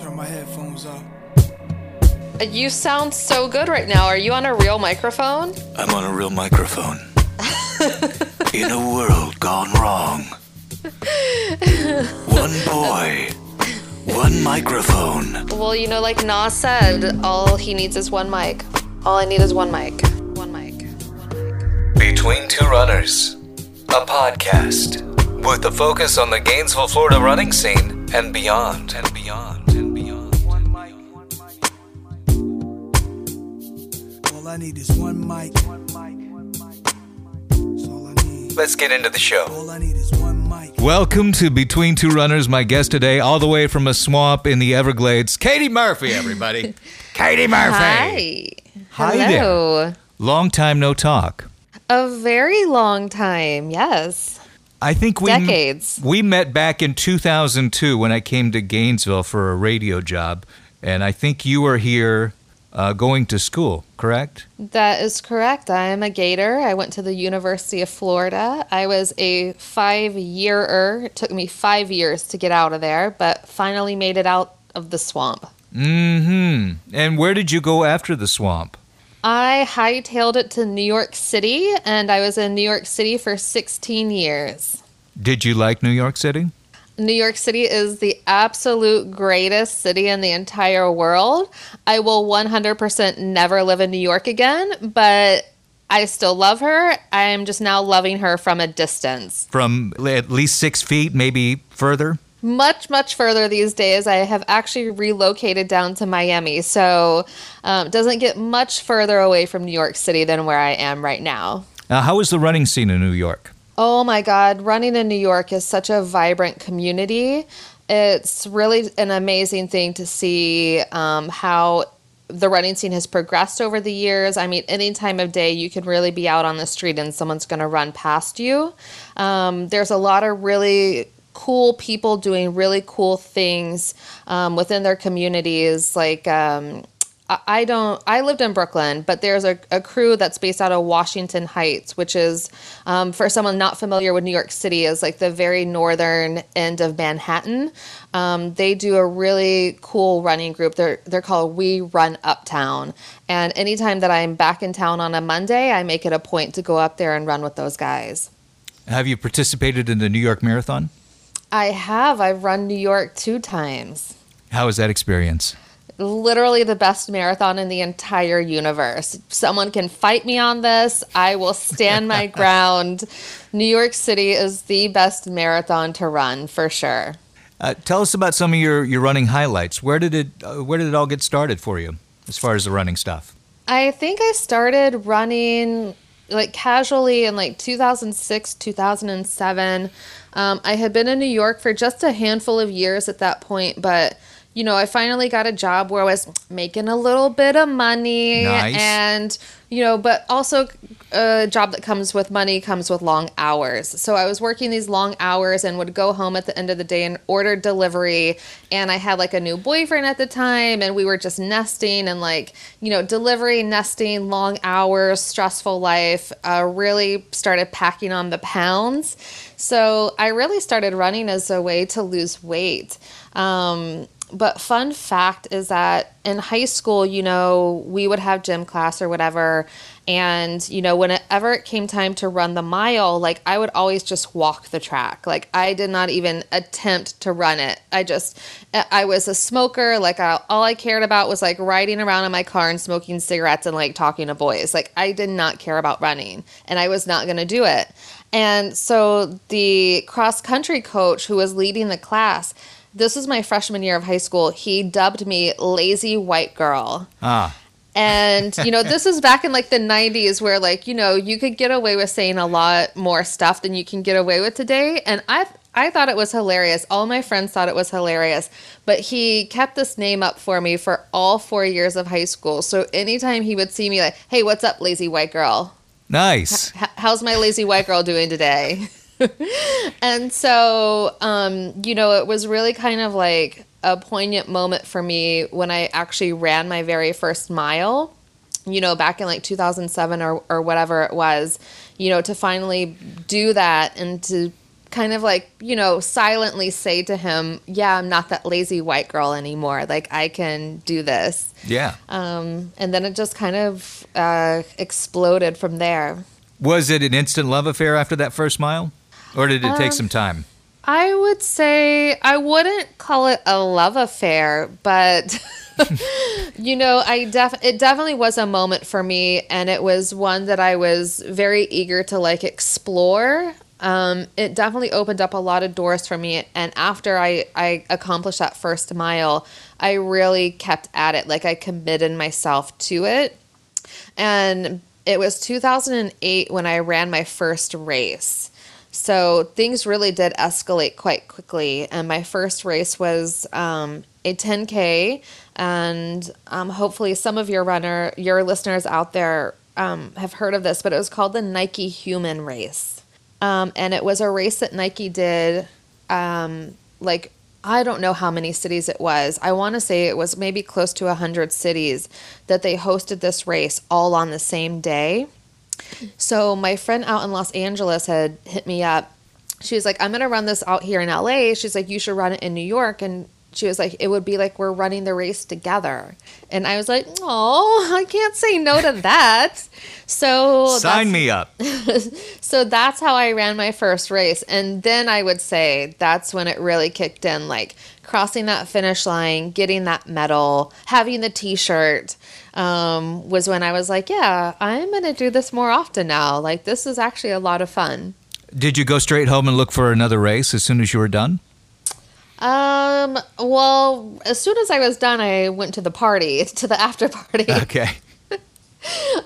Turn my headphones up. You sound so good right now. Are you on a real microphone? I'm on a real microphone. In a world gone wrong. One boy, one microphone. Well, you know, like Nas said, all he needs is one mic. All I need is one mic. One mic. Between Two Runners, a podcast with a focus on the Gainesville, Florida running scene and beyond and beyond. I need is one mic. One mic, one mic. That's all I need. Let's get into the show. All I need is one mic. Welcome to Between Two Runners. My guest today, all the way from a swamp in the Everglades, Katie Murphy, everybody. Katie Murphy. Hi. Hi Hello. Long time no talk. A very long time. Yes. I think we Decades. we met back in 2002 when I came to Gainesville for a radio job, and I think you were here uh, going to school, correct? That is correct. I am a Gator. I went to the University of Florida. I was a five yearer. It took me five years to get out of there, but finally made it out of the swamp. Mm-hmm. And where did you go after the swamp? I hightailed it to New York City, and I was in New York City for 16 years. Did you like New York City? New York City is the absolute greatest city in the entire world. I will 100% never live in New York again, but I still love her. I am just now loving her from a distance. From at least six feet, maybe further? Much, much further these days. I have actually relocated down to Miami, so um, doesn't get much further away from New York City than where I am right now. Uh, how is the running scene in New York? Oh my God, running in New York is such a vibrant community. It's really an amazing thing to see um, how the running scene has progressed over the years. I mean, any time of day, you can really be out on the street and someone's going to run past you. Um, there's a lot of really cool people doing really cool things um, within their communities. Like, um, I- don't. I lived in Brooklyn, but there's a, a crew that's based out of Washington Heights, which is, um, for someone not familiar with New York City, is like the very northern end of Manhattan. Um, they do a really cool running group. They're they're called We Run Uptown, and anytime that I'm back in town on a Monday, I make it a point to go up there and run with those guys. Have you participated in the New York Marathon? I have. I've run New York two times. How was that experience? Literally the best marathon in the entire universe. Someone can fight me on this, I will stand my ground. New York City is the best marathon to run for sure. Uh, tell us about some of your, your running highlights. Where did it uh, Where did it all get started for you, as far as the running stuff? I think I started running like casually in like 2006, 2007. Um, I had been in New York for just a handful of years at that point, but you know, I finally got a job where I was making a little bit of money Nice. and you know, but also a job that comes with money comes with long hours. So I was working these long hours and would go home at the end of the day and order delivery. And I had like a new boyfriend at the time, and we were just nesting and like, you know, delivery, nesting, long hours, stressful life, uh, really started packing on the pounds. So I really started running as a way to lose weight. Um, but fun fact is that in high school, you know, we would have gym class or whatever. And, you know, whenever it came time to run the mile, like I would always just walk the track. Like I did not even attempt to run it. I just, I was a smoker. Like I, all I cared about was like riding around in my car and smoking cigarettes and like talking to boys. Like I did not care about running and I was not going to do it. And so the cross country coach who was leading the class, this was my freshman year of high school. He dubbed me lazy white girl. Ah, And, you know, this is back in like the 90s where, like, you know, you could get away with saying a lot more stuff than you can get away with today. And I, I thought it was hilarious. All my friends thought it was hilarious. But he kept this name up for me for all four years of high school. So anytime he would see me, like, hey, what's up, lazy white girl? nice. H- how's my lazy white girl doing today? and so, um, you know, it was really kind of like a poignant moment for me when I actually ran my very first mile, you know, back in like 2007 or, or whatever it was, you know, to finally do that and to kind of like, you know, silently say to him, Yeah, I'm not that lazy white girl anymore. Like, I can do this. Yeah. Um, and then it just kind of uh, exploded from there. Was it an instant love affair after that first mile? Or did it take Um, some time? I would say I wouldn't call it a love affair, but you know, I def it definitely was a moment for me, and it was one that I was very eager to like explore. Um, it definitely opened up a lot of doors for me, and after I I accomplished that first mile, I really kept at it. Like I committed myself to it, and it was 2008 when I ran my first race. So things really did escalate quite quickly. And my first race was um, a 10K. And um, hopefully, some of your runner, your listeners out there um, have heard of this, but it was called the Nike Human Race. Um, and it was a race that Nike did, um, like, I don't know how many cities it was. I want to say it was maybe close to 100 cities that they hosted this race all on the same day. So my friend out in Los Angeles had hit me up. She was like, I'm going to run this out here in LA. She's like, you should run it in New York. And she was like, it would be like we're running the race together. And I was like, oh, I can't say no to that. So Sign me up. so that's how I ran my first race. And then I would say that's when it really kicked in like crossing that finish line, getting that medal, having the t shirt um, was when I was like, yeah, I'm going to do this more often now. Like, this is actually a lot of fun. Did you go straight home and look for another race as soon as you were done? Um, well, as soon as I was done, I went to the party, to the after party. Okay.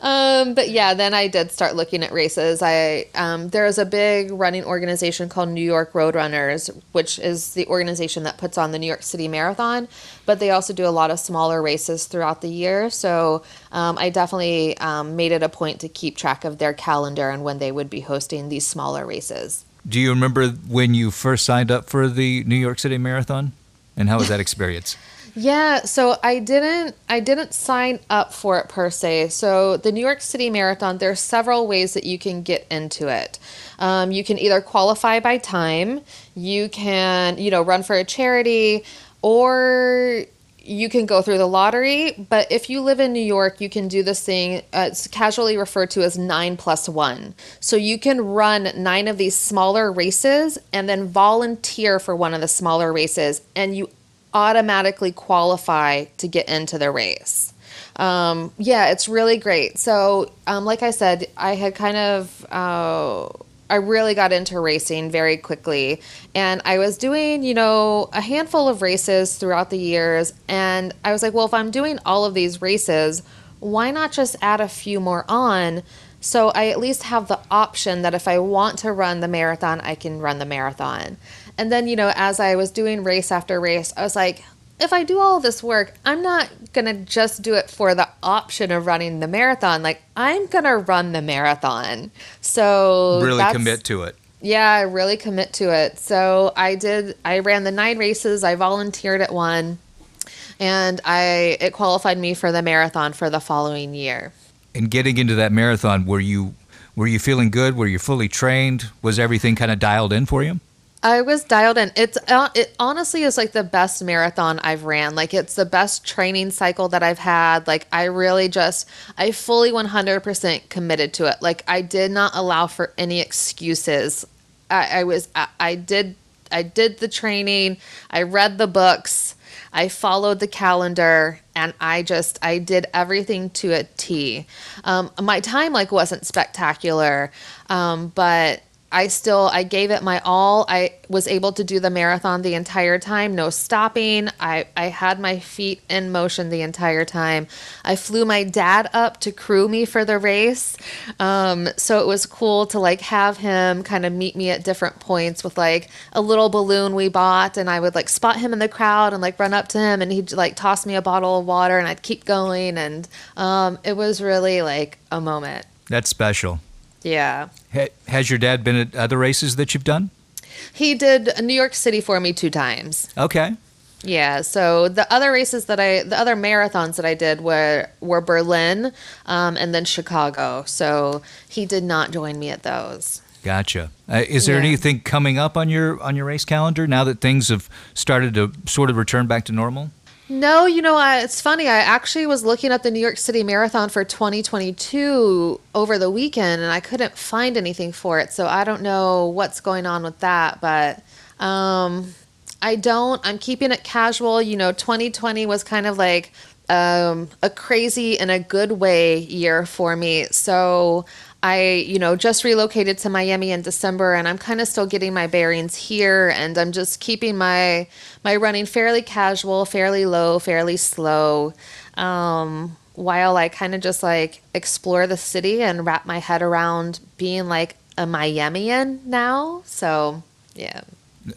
Um, but yeah, then I did start looking at races. I um, there is a big running organization called New York Roadrunners, which is the organization that puts on the New York City Marathon. But they also do a lot of smaller races throughout the year. So um, I definitely um, made it a point to keep track of their calendar and when they would be hosting these smaller races. Do you remember when you first signed up for the New York City Marathon? And how was that experience? Yeah, so I didn't I didn't sign up for it per se. So the New York City Marathon, there's several ways that you can get into it. Um, you can either qualify by time, you can you know run for a charity, or you can go through the lottery. But if you live in New York, you can do this thing. Uh, it's casually referred to as nine plus one. So you can run nine of these smaller races and then volunteer for one of the smaller races, and you automatically qualify to get into the race. Um, yeah, it's really great. So, um, like I said, I had kind of. Uh, I really got into racing very quickly. And I was doing, you know, a handful of races throughout the years. And I was like, well, if I'm doing all of these races, why not just add a few more on? So I at least have the option that if I want to run the marathon, I can run the marathon. And then, you know, as I was doing race after race, I was like, if I do all this work, I'm not going to just do it for the option of running the marathon. Like, I'm going to run the marathon. So, Really commit to it. yeah, I really commit to it. So I did. I ran the nine races. I volunteered at one, and I it qualified me for the marathon for the following year. And getting into that marathon, were you were you feeling good? Were you fully trained? Was everything kind of dialed in for you? I was dialed in. It's uh, it honestly is like the best marathon I've ran. Like it's the best training cycle that I've had. Like I really just I fully 100% committed to it. Like I did not allow for any excuses. I, I was I, I did I did the training. I read the books. I followed the calendar and I just I did everything to a T. Um, my time like wasn't spectacular, um, but I still I gave it my all. I was able to do the marathon the entire time, no stopping. I I had my feet in motion the entire time. I flew my dad up to crew me for the race. Um, so it was cool to like have him kind of meet me at different points with like a little balloon we bought and I would like spot him in the crowd and like run up to him and he'd like toss me a bottle of water and I'd keep going and um, it was really like a moment. That's special. Yeah. Ha- Has your dad been at other races that you've done? He did New York City for me two times. Okay. Yeah. So the other races that I, the other marathons that I did were were Berlin, um, and then Chicago. So he did not join me at those. Gotcha. Uh, is there Yeah. anything coming up on your on your race calendar now that things have started to sort of return back to normal? No, you know, I, it's funny. I actually was looking at the New York City Marathon for 2022 over the weekend, and I couldn't find anything for it. So I don't know what's going on with that, but um, I don't. I'm keeping it casual. You know, 2020 was kind of like um, a crazy in a good way year for me. So I, you know, just relocated to Miami in December and I'm kind of still getting my bearings here and I'm just keeping my my running fairly casual, fairly low, fairly slow. Um while I kind of just like explore the city and wrap my head around being like a Miamian now. So, yeah.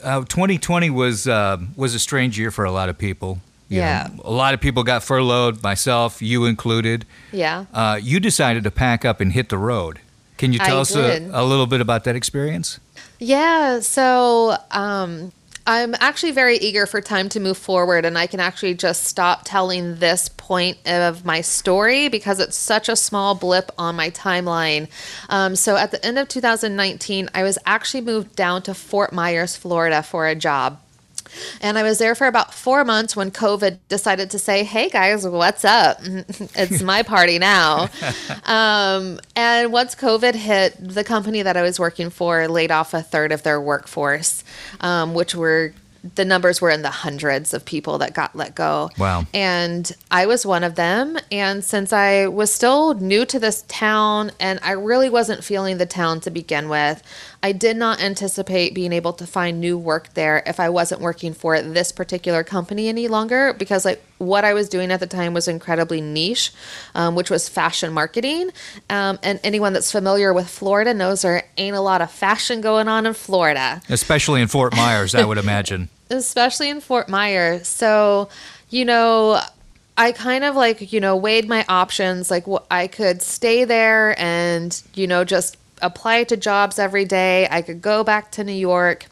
Uh, 2020 was uh, was a strange year for a lot of people. Yeah. know, a lot of people got furloughed, myself, you included. Yeah. Uh, you decided to pack up and hit the road. Can you tell I us a, a little bit about that experience? Yeah, so um, I'm actually very eager for time to move forward, and I can actually just stop telling this point of my story because it's such a small blip on my timeline. Um, so at the end of 2019, I was actually moved down to Fort Myers, Florida for a job. And I was there for about four months when COVID decided to say, hey guys, what's up? it's my party now. um, and once COVID hit, the company that I was working for laid off a third of their workforce, um, which were the numbers were in the hundreds of people that got let go. Wow. And I was one of them. And since I was still new to this town and I really wasn't feeling the town to begin with, I did not anticipate being able to find new work there if I wasn't working for this particular company any longer because like what I was doing at the time was incredibly niche, um, which was fashion marketing. Um, and anyone that's familiar with Florida knows there ain't a lot of fashion going on in Florida Especially in Fort Myers, I would imagine. especially in Fort Myers. So, you know, I kind of like, you know, weighed my options. Like, wh- I could stay there and, you know, just apply to jobs every day. I could go back to New York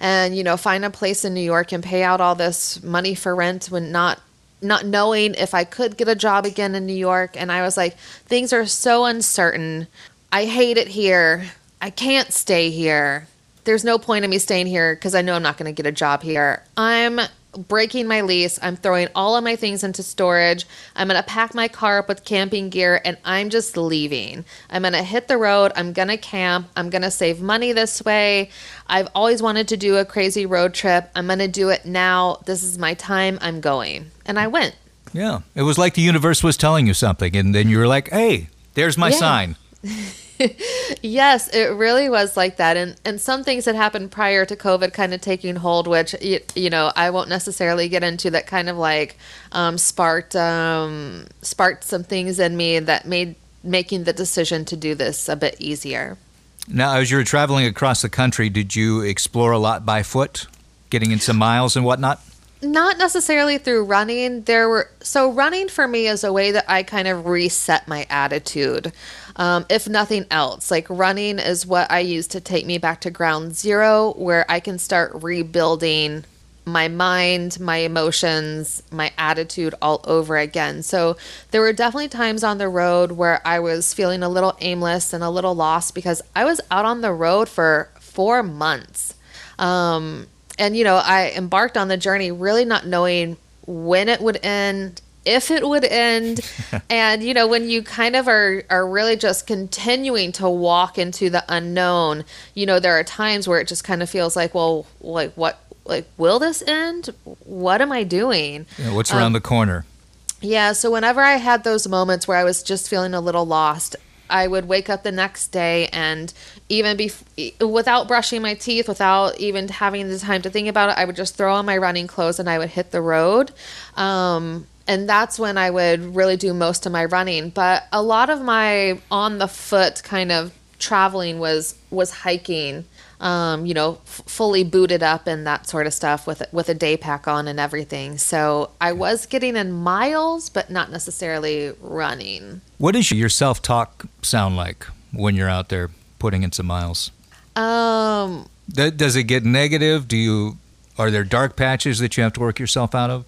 and, you know, find a place in New York and pay out all this money for rent when not not knowing if I could get a job again in New York and I was like things are so uncertain. I hate it here. I can't stay here. There's no point in me staying here because I know I'm not going to get a job here. I'm breaking my lease. I'm throwing all of my things into storage. I'm going to pack my car up with camping gear and I'm just leaving. I'm going to hit the road. I'm going to camp. I'm going to save money this way. I've always wanted to do a crazy road trip. I'm going to do it now. This is my time. I'm going. And I went. Yeah. It was like the universe was telling you something, and then you were like, hey, there's my Yeah. sign. Yes, it really was like that, and and some things that happened prior to COVID kind of taking hold, which you, you know I won't necessarily get into, that kind of like um, sparked um, sparked some things in me that made making the decision to do this a bit easier. Now, as you were traveling across the country, did you explore a lot by foot, getting in some miles and whatnot? not necessarily through running there were so running for me is a way that i kind of reset my attitude um, if nothing else like running is what i use to take me back to ground zero where i can start rebuilding my mind my emotions my attitude all over again. So there were definitely times on the road where i was feeling a little aimless and a little lost because i was out on the road for four months. Um, and you know i embarked on the journey really not knowing when it would end if it would end and you know when you kind of are are really just continuing to walk into the unknown you know there are times where it just kind of feels like well like what like will this end what am i doing know, what's around the corner? yeah, so whenever I had those moments where I was just feeling a little lost, I would wake up the next day and even be without brushing my teeth, without even having the time to think about it, I would just throw on my running clothes and I would hit the road. Um, and that's when I would really do most of my running. But a lot of my on the foot kind of traveling was was hiking um, you know, f- fully booted up and that sort of stuff with with a day pack on and everything. So I was getting in miles, but not necessarily running. What does your self talk sound like when you're out there putting in some miles? Um, Does it get negative? Do you are there dark patches that you have to work yourself out of?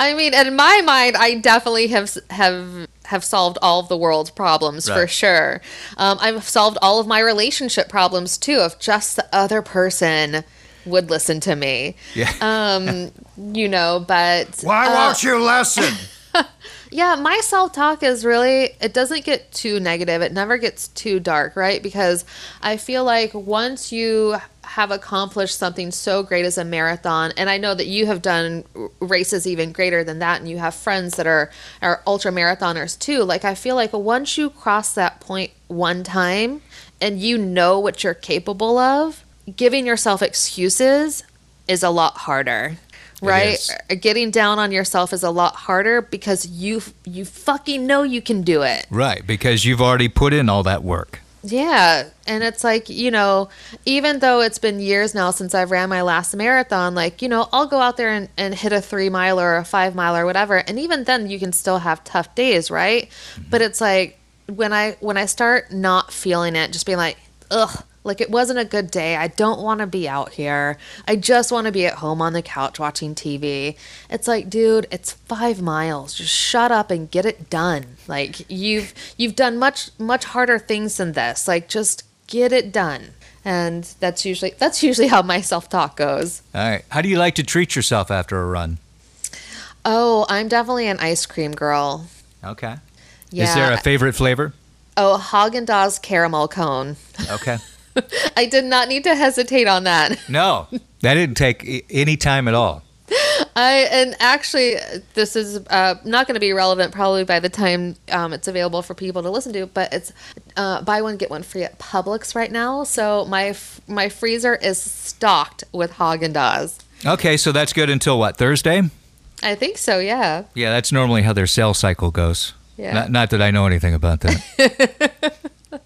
I mean, in my mind, I definitely have have have solved all of the world's problems for sure. Um, I've solved all of my relationship problems too. If just the other person would listen to me, Yeah. um, you know. But Why uh, won't you listen? yeah, my self talk is really, it doesn't get too negative. It never gets too dark, right? Because I feel like once you have accomplished something so great as a marathon, and I know that you have done races even greater than that, and you have friends that are, are ultra marathoners too. Like, I feel like once you cross that point one time and you know what you're capable of, giving yourself excuses is a lot harder. Right? getting down on yourself is a lot harder because you you fucking know you can do it. Right, because you've already put in all that work. Yeah, and it's like, you know, even though it's been years now since I've ran my last marathon, like, you know, I'll go out there and, and hit a three mile or a five mile or whatever, and even then you can still have tough days, right? Mm-hmm. But it's like when I when I start not feeling it, just being like, ugh, like it wasn't a good day. I don't want to be out here. I just want to be at home on the couch watching TV. It's like, dude, it's 5 miles. Just shut up and get it done. Like you've you've done much much harder things than this. Like just get it done. And that's usually that's usually how my self-talk goes. All right. How do you like to treat yourself after a run? Oh, I'm definitely an ice cream girl. Okay. Yeah. Is there a favorite flavor? oh, Haagen-Dazs caramel cone. Okay. I did not need to hesitate on that. No, that didn't take any time at all. I and actually, this is uh, not going to be relevant probably by the time um, it's available for people to listen to. But it's uh, buy one get one free at Publix right now. So my f- my freezer is stocked with Haagen Dazs. Okay, so that's good until what Thursday? I think so. Yeah. Yeah, that's normally how their sales cycle goes. Yeah. Not, not that I know anything about that.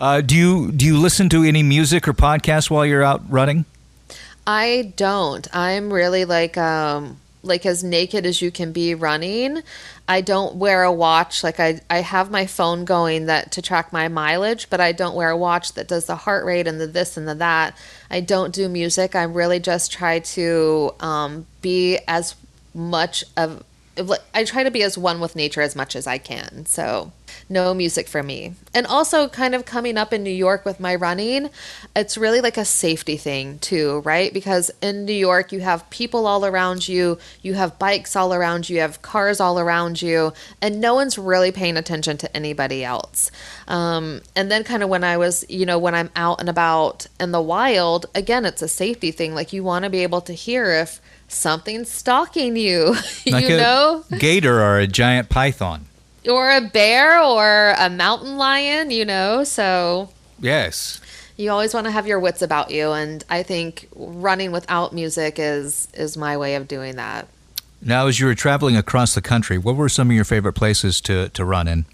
uh, do you do you listen to any music or podcasts while you're out running? I don't. I'm really like um like as naked as you can be running. I don't wear a watch. Like I I have my phone going that to track my mileage, but I don't wear a watch that does the heart rate and the this and the that. I don't do music. I really just try to um be as much of I try to be as one with nature as much as I can. So, no music for me. And also, kind of coming up in New York with my running, it's really like a safety thing, too, right? Because in New York, you have people all around you, you have bikes all around you, you have cars all around you, and no one's really paying attention to anybody else. Um, and then, kind of when I was, you know, when I'm out and about in the wild, again, it's a safety thing. Like, you want to be able to hear if something's stalking you, Like you know? gator or a giant python. Or a bear or a mountain lion, you know. So Yes. you always want to have your wits about you, and I think running without music is is my way of doing that. Now, as you were traveling across the country, what were some of your favorite places to, to run in?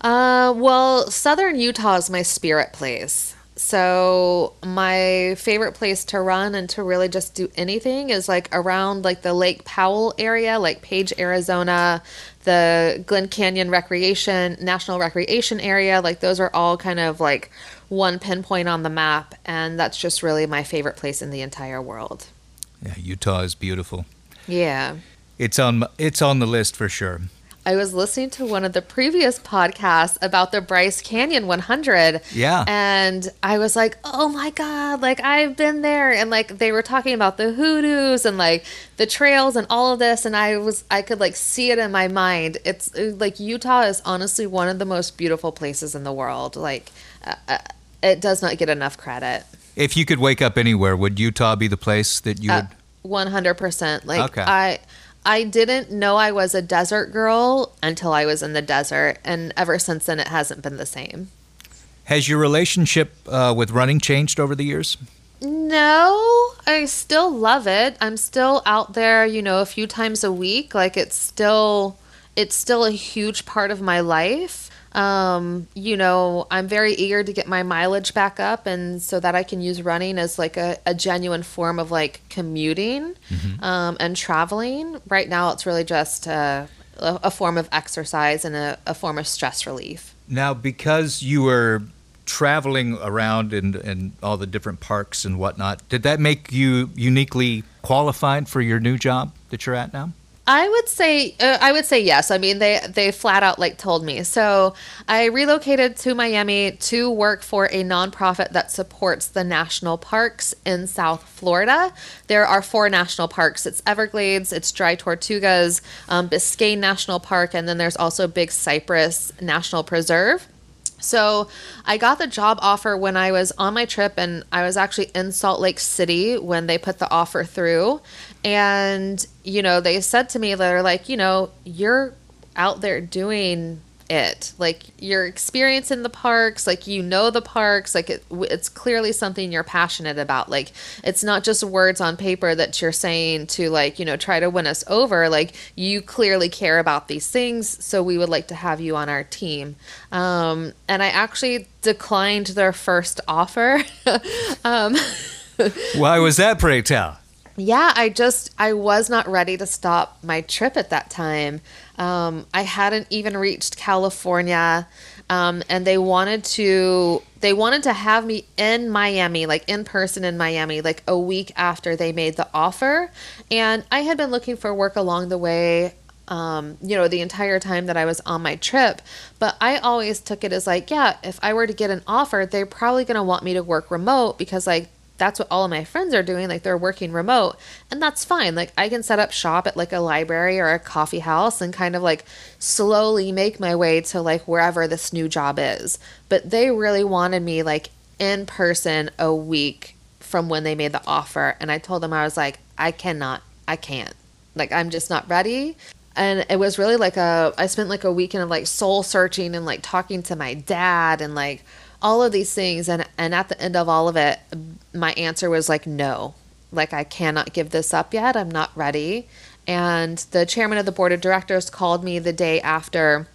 Uh, well, Southern Utah is my spirit place. So my favorite place to run and to really just do anything is like around like the Lake Powell area, like Page, Arizona, the Glen Canyon Recreation National Recreation Area. Like those are all kind of like one pinpoint on the map, and that's just really my favorite place in the entire world. Yeah, Utah is beautiful. Yeah. It's on it's on the list for sure. I was listening to one of the previous podcasts about the Bryce Canyon 100. Yeah. And I was like, oh my God, like I've been there. And like they were talking about the hoodoos and like the trails and all of this. And I was, I could like see it in my mind. It's uh, like Utah is honestly one of the most beautiful places in the world. Like, uh, uh, it does not get enough credit. If you could wake up anywhere, would Utah be the place that you Uh, would? 100%. Like Okay. I I didn't know I was a desert girl until I was in the desert and ever since then it hasn't been the same. Has your relationship uh, with running changed over the years? No, I still love it. I'm still out there, you know, a few times a week. Like it's still it's still a huge part of my life. Um, you know, I'm very eager to get my mileage back up and so that I can use running as like a, a genuine form of like commuting um, and traveling. Right now it's really just a, a, a form of exercise and a, a form of stress relief. Now, because you were traveling around in, in all the different parks and whatnot, did that make you uniquely qualified for your new job that you're at now? I would say uh, I would say yes. I mean they they flat out like told me. So I relocated to Miami to work for a nonprofit that supports the national parks in South Florida. There are four national parks. It's Everglades, it's Dry Tortugas, um, Biscayne National Park, and then there's also Big Cypress National Preserve. So I got the job offer when I was on my trip, and I was actually in Salt Lake City when they put the offer through. And, you know, they said to me, they're like, you know, you're out there doing it. Like your experience in the parks, like you know the parks, like it, it's clearly something you're passionate about. Like it's not just words on paper that you're saying to like, you know, try to win us over. Like you clearly care about these things, so we would like to have you on our team. Um, and I actually declined their first offer. um, Why was that, pray tell? Yeah, I just I was not ready to stop my trip at that time. Um, I hadn't even reached California, um, and they wanted to they wanted to have me in Miami, like in person in Miami, like a week after they made the offer. And I had been looking for work along the way. Um, you know, the entire time that I was on my trip. But I always took it as like, yeah, if I were to get an offer, they're probably going to want me to work remote because, like, that's what all of my friends are doing like they're working remote and that's fine. Like i can set up shop at like a library or a coffee house and kind of like slowly make my way to like wherever this new job is. But they really wanted me like in person a week from when they made the offer and i told them i was like i cannot i can't. Like i'm just not ready. And it was really like a i spent like a weekend of like soul searching and like talking to my dad and like all of these things and and at the end of all of it my answer was like no. Like i cannot give this up yet. I'm not ready. And the chairman of the board of directors called me the day after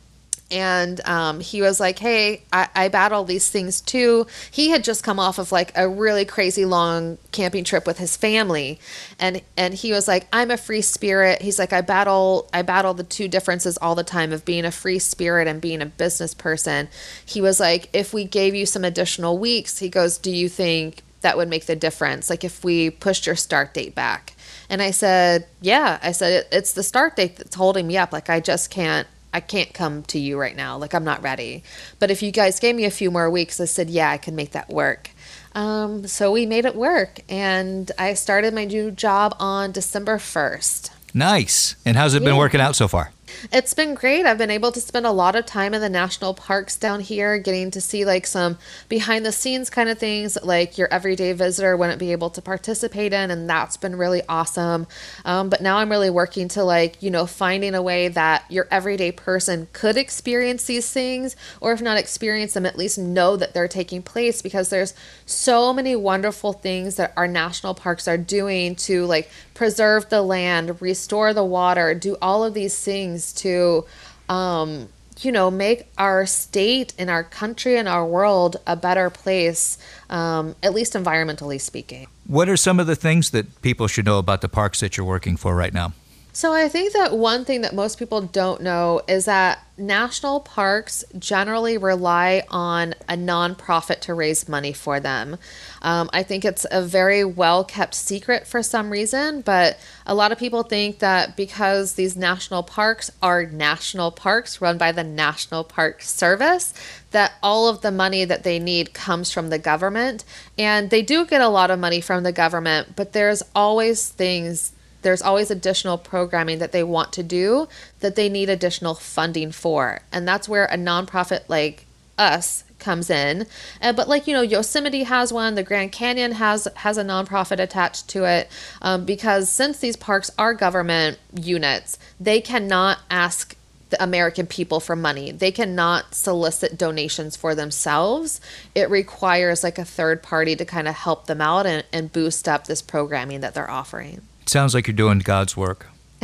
and um, he was like hey I, I battle these things too. He had just come off of like a really crazy long camping trip with his family. And and he was like i'm a free spirit. He's like i battle i battle the two differences all the time of being a free spirit and being a business person. He was like if we gave you some additional weeks he goes do you think that would make the difference? Like if we pushed your start date back? And i said yeah. I said it, it's the start date that's holding me up. Like i just can't I can't come to you right now. Like, I'm not ready. But if you guys gave me a few more weeks, I said, yeah, I can make that work. Um, so we made it work. And I started my new job on December 1st. Nice. And how's it been working out so far? It's been great. I've been able to spend a lot of time in the national parks down here, getting to see like some behind the scenes kind of things that like your everyday visitor wouldn't be able to participate in, and that's been really awesome. Um, but now I'm really working to like you know finding a way that your everyday person could experience these things, or if not experience them, at least know that they're taking place because there's so many wonderful things that our national parks are doing to like preserve the land, restore the water, do all of these things to, um, you know, make our state and our country and our world a better place, um, at least environmentally speaking. What are some of the things that people should know about the parks that you're working for right now? So I think that one thing that most people don't know is that national parks generally rely on a nonprofit to raise money for them. Um, I think it's a very well kept secret for some reason, but a lot of people think that because these national parks are national parks run by the National Park Service, that all of the money that they need comes from the government. And they do get a lot of money from the government, but there's always things there's always additional programming that they want to do that they need additional funding for. And that's where a nonprofit like us comes in. Uh, but like you know, Yosemite has one. The Grand Canyon has has a nonprofit attached to it um, because since these parks are government units, they cannot ask the American people for money. They cannot solicit donations for themselves. It requires like a third party to kind of help them out and, and boost up this programming that they're offering. Sounds like you're doing God's work.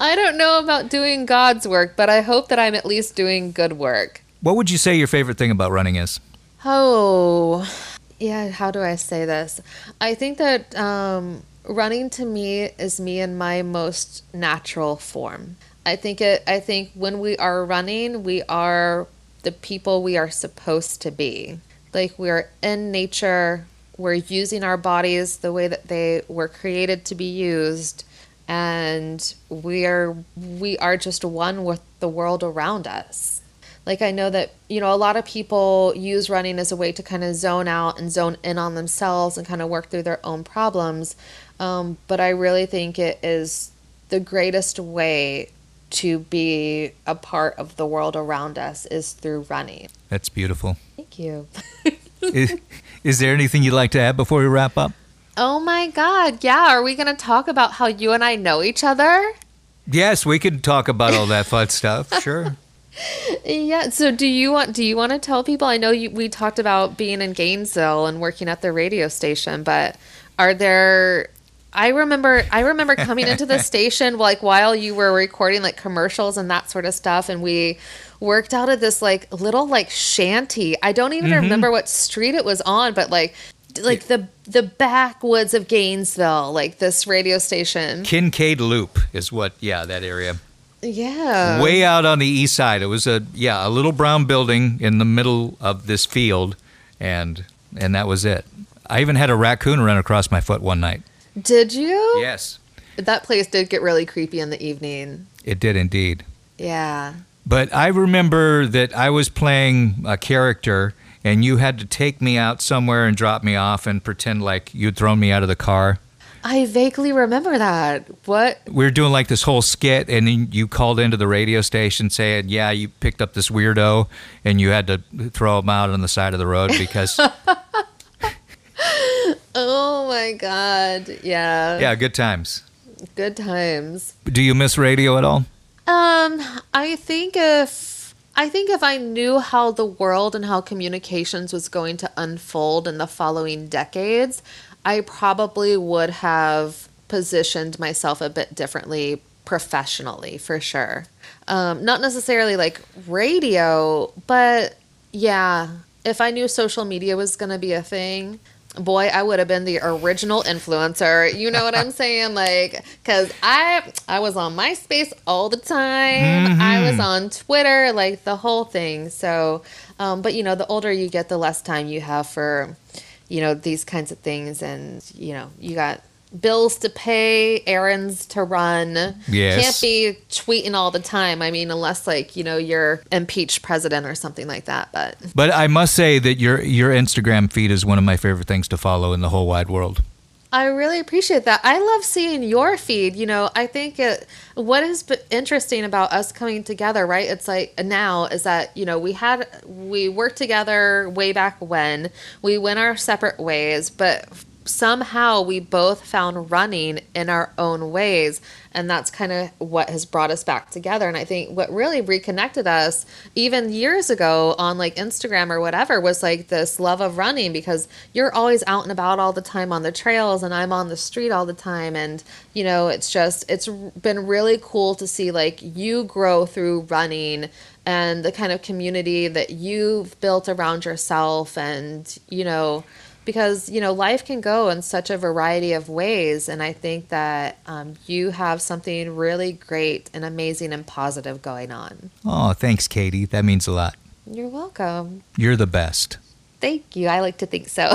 I don't know about doing God's work, but I hope that I'm at least doing good work. What would you say your favorite thing about running is? Oh, yeah, how do I say this? I think that um, running to me is me in my most natural form. I think it I think when we are running, we are the people we are supposed to be. Like we are in nature, we're using our bodies the way that they were created to be used, and we are we are just one with the world around us. Like I know that you know a lot of people use running as a way to kind of zone out and zone in on themselves and kind of work through their own problems. Um, but I really think it is the greatest way to be a part of the world around us is through running. That's beautiful. Thank you. is, there anything you'd like to add before we wrap up? Oh my God. Yeah. Are we going to talk about how you and I know each other? Yes, we could talk about all that fun stuff. Sure. Yeah. So do you want do you want to tell people? I know you, we talked about being in Gainesville and working at the radio station, but are there I remember I remember coming into the station like while you were recording like commercials and that sort of stuff and we worked out of this like little like shanty. I don't even Mm-hmm. remember what street it was on, but like like the the backwoods of Gainesville, like this radio station. Kincaid Loop is what, yeah, that area. Yeah. Way out on the east side. It was a, yeah, a little brown building in the middle of this field, and and that was it. I even had a raccoon run across my foot one night. Did you? Yes, That place did get really creepy in the evening. it did indeed. Yeah. But I remember that I was playing a character, and you had to take me out somewhere and drop me off and pretend like you'd thrown me out of the car. I vaguely remember that. What? We were doing like this whole skit, and then you called into the radio station saying, "Yeah, you picked up this weirdo, and you had to throw him out on the side of the road because, Oh my god. Yeah. yeah, good times." Good times. Do you miss radio at all? Um, I think if I think if I knew how the world and how communications was going to unfold in the following decades, I probably would have positioned myself a bit differently professionally for sure. Um, not necessarily like radio, but yeah, if I knew social media was going to be a thing, boy, I would have been the original influencer. You know what I'm saying? Like, cause I I was on MySpace all the time. I was on Twitter, like the whole thing. So, um, but you know, the older you get, the less time you have for, you know, these kinds of things, and you know, you got bills to pay, errands to run. Yes. Can't be tweeting all the time. I mean, unless like, you know, you're impeached president or something like that. But But I must say that your your Instagram feed is one of my favorite things to follow in the whole wide world. I really appreciate that. I love seeing your feed. You know, I think it, what is interesting about us coming together, right? It's like now is that, you know, we had, we worked together way back when we went our separate ways, but somehow we both found running in our own ways. And that's kind of what has brought us back together. And I think what really reconnected us, even years ago on like Instagram or whatever, was like this love of running because you're always out and about all the time on the trails, and I'm on the street all the time. And, you know, it's just, it's been really cool to see like you grow through running and the kind of community that you've built around yourself and, you know, because you know life can go in such a variety of ways and i think that um, you have something really great and amazing and positive going on Oh, thanks, Katie. That means a lot. you're welcome You're the best. thank you i like to think so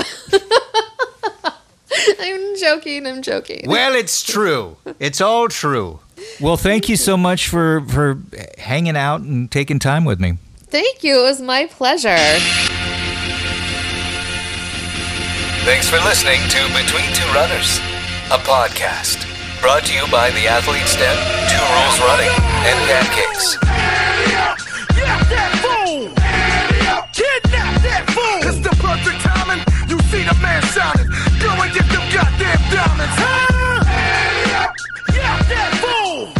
i'm joking i'm joking Well, it's true. It's all true. Well, thank you so much for for hanging out and taking time with me. thank you it was my pleasure Thanks for listening to Between Two Runners, a podcast brought to you by the Athlete's Den, Two Rules Running, and Pancakes. See the man shining. Go and get them goddamn diamonds, huh? Yeah, that fool!